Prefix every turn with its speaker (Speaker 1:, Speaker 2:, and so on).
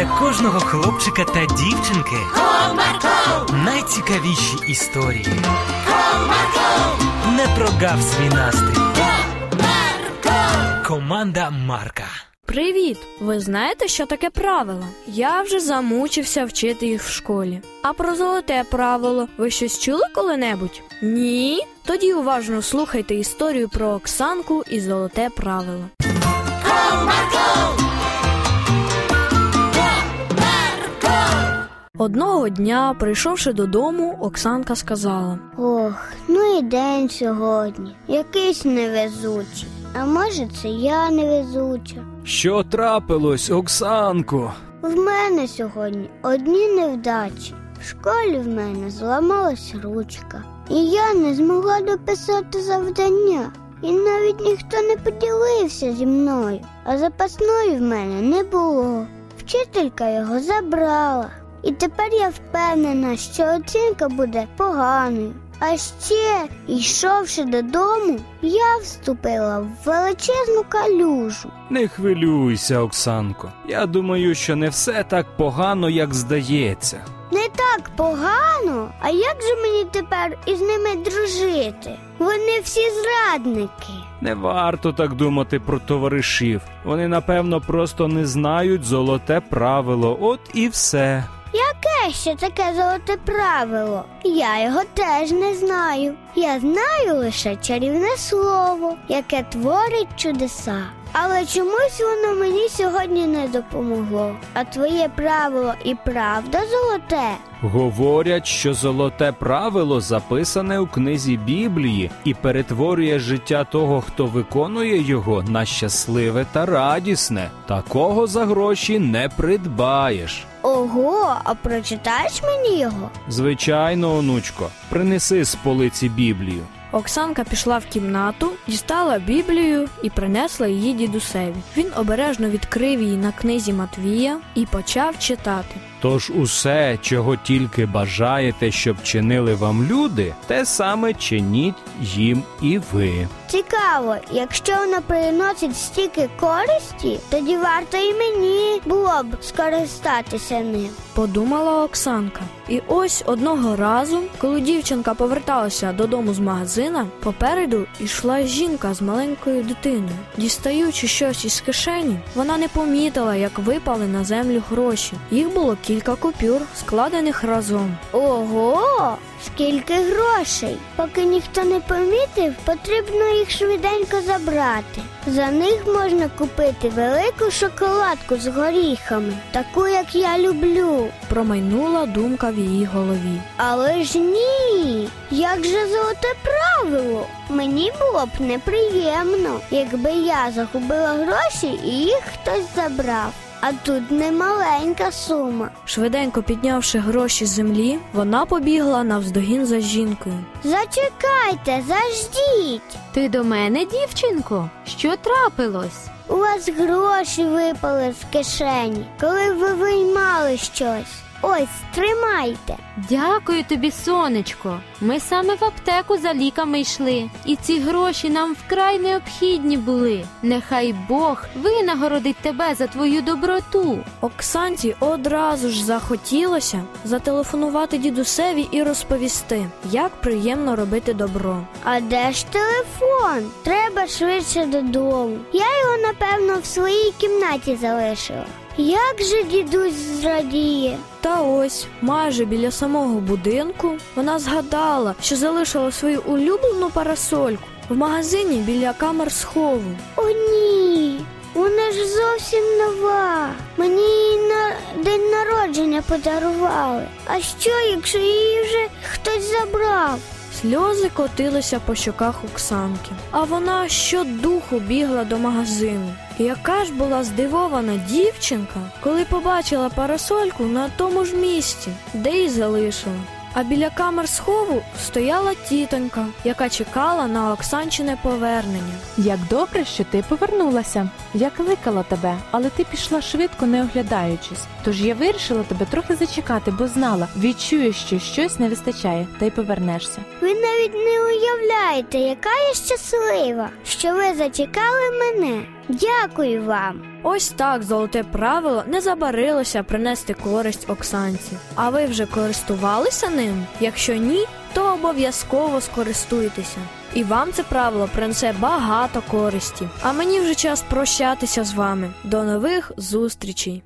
Speaker 1: для кожного хлопчика та дівчинки
Speaker 2: Comarco,
Speaker 1: найцікавіші історії.
Speaker 2: Comarco,
Speaker 1: Не прогав свій настрій.
Speaker 2: Comarco.
Speaker 1: Команда Марка.
Speaker 3: Привіт! Ви знаєте, що таке правило? Я вже замучився вчити їх в школі. А про золоте правило ви щось чули коли-небудь? Ні? Тоді уважно слухайте історію про Оксанку і золоте правило. Одного дня, прийшовши додому, Оксанка сказала:
Speaker 4: Ох, ну і день сьогодні. Якийсь невезучий. А може, це я невезуча.
Speaker 5: Що трапилось, Оксанко?
Speaker 4: В мене сьогодні одні невдачі. В школі в мене зламалась ручка, і я не змогла дописати завдання. І навіть ніхто не поділився зі мною, а запасної в мене не було. Вчителька його забрала. І тепер я впевнена, що оцінка буде поганою. А ще, йшовши додому, я вступила в величезну калюжу.
Speaker 5: Не хвилюйся, Оксанко. Я думаю, що не все так погано, як здається.
Speaker 4: Не так погано. А як же мені тепер із ними дружити? Вони всі зрадники.
Speaker 5: Не варто так думати про товаришів. Вони, напевно, просто не знають золоте правило. От і все.
Speaker 4: Ще таке золоте правило? Я його теж не знаю. Я знаю лише чарівне слово, яке творить чудеса. Але чомусь воно мені сьогодні не допомогло. А твоє правило і правда золоте?
Speaker 5: Говорять, що золоте правило записане у книзі Біблії і перетворює життя того, хто виконує його, на щасливе та радісне. Такого за гроші не придбаєш.
Speaker 4: Ого, а прочитаєш мені його?
Speaker 5: Звичайно, онучко, принеси з полиці Біблію.
Speaker 3: Оксанка пішла в кімнату, дістала Біблію і принесла її дідусеві. Він обережно відкрив її на книзі Матвія і почав читати.
Speaker 5: Тож усе, чого тільки бажаєте, щоб чинили вам люди, те саме чиніть їм і ви.
Speaker 4: Цікаво, якщо воно приносить стільки користі, тоді варто і мені було б скористатися ним.
Speaker 3: Подумала Оксанка. І ось одного разу, коли дівчинка поверталася додому з магазина, попереду йшла жінка з маленькою дитиною. Дістаючи щось із кишені, вона не помітила, як випали на землю гроші. Їх було кілька купюр, складених разом.
Speaker 4: Ого, скільки грошей! Поки ніхто не помітив, потрібно їх швиденько забрати. За них можна купити велику шоколадку з горіхами, таку, як я люблю.
Speaker 3: Промайнула думка в її голові.
Speaker 4: Але ж ні, як же золоте правило? Мені було б неприємно, якби я загубила гроші і їх хтось забрав. А тут не маленька сума.
Speaker 3: Швиденько піднявши гроші з землі, вона побігла навздогін за жінкою.
Speaker 4: Зачекайте, заждіть.
Speaker 6: Ти до мене, дівчинко? Що трапилось?
Speaker 4: У вас гроші випали з кишені, коли ви виймали щось. Ось, тримайте.
Speaker 6: Дякую тобі, сонечко. Ми саме в аптеку за ліками йшли, і ці гроші нам вкрай необхідні були. Нехай Бог винагородить тебе за твою доброту.
Speaker 3: Оксанці одразу ж захотілося зателефонувати дідусеві і розповісти, як приємно робити добро.
Speaker 4: А де ж телефон? Треба швидше додому. Я його, напевно, в своїй кімнаті залишила. Як же дідусь зрадіє?
Speaker 3: Та ось, майже біля самого будинку, вона згадала, що залишила свою улюблену парасольку в магазині біля камер схову.
Speaker 4: О, ні. Вона ж зовсім нова. Мені її на день народження подарували. А що, якщо її вже хтось забрав?
Speaker 3: Сльози котилися по щоках Оксанки, а вона щодуху бігла до магазину. Яка ж була здивована дівчинка, коли побачила парасольку на тому ж місці, де й залишила. А біля камер схову стояла тітонька, яка чекала на Оксанчине повернення.
Speaker 7: Як добре, що ти повернулася. Я кликала тебе, але ти пішла швидко, не оглядаючись. Тож я вирішила тебе трохи зачекати, бо знала, відчуєш, що щось не вистачає, та й повернешся.
Speaker 4: Ви навіть не уявляєте, яка я щаслива, що ви зачекали мене. Дякую вам.
Speaker 3: Ось так золоте правило не забарилося принести користь Оксанці. А ви вже користувалися ним? Якщо ні, то обов'язково скористуйтеся. І вам це правило принесе багато користі. А мені вже час прощатися з вами. До нових зустрічей!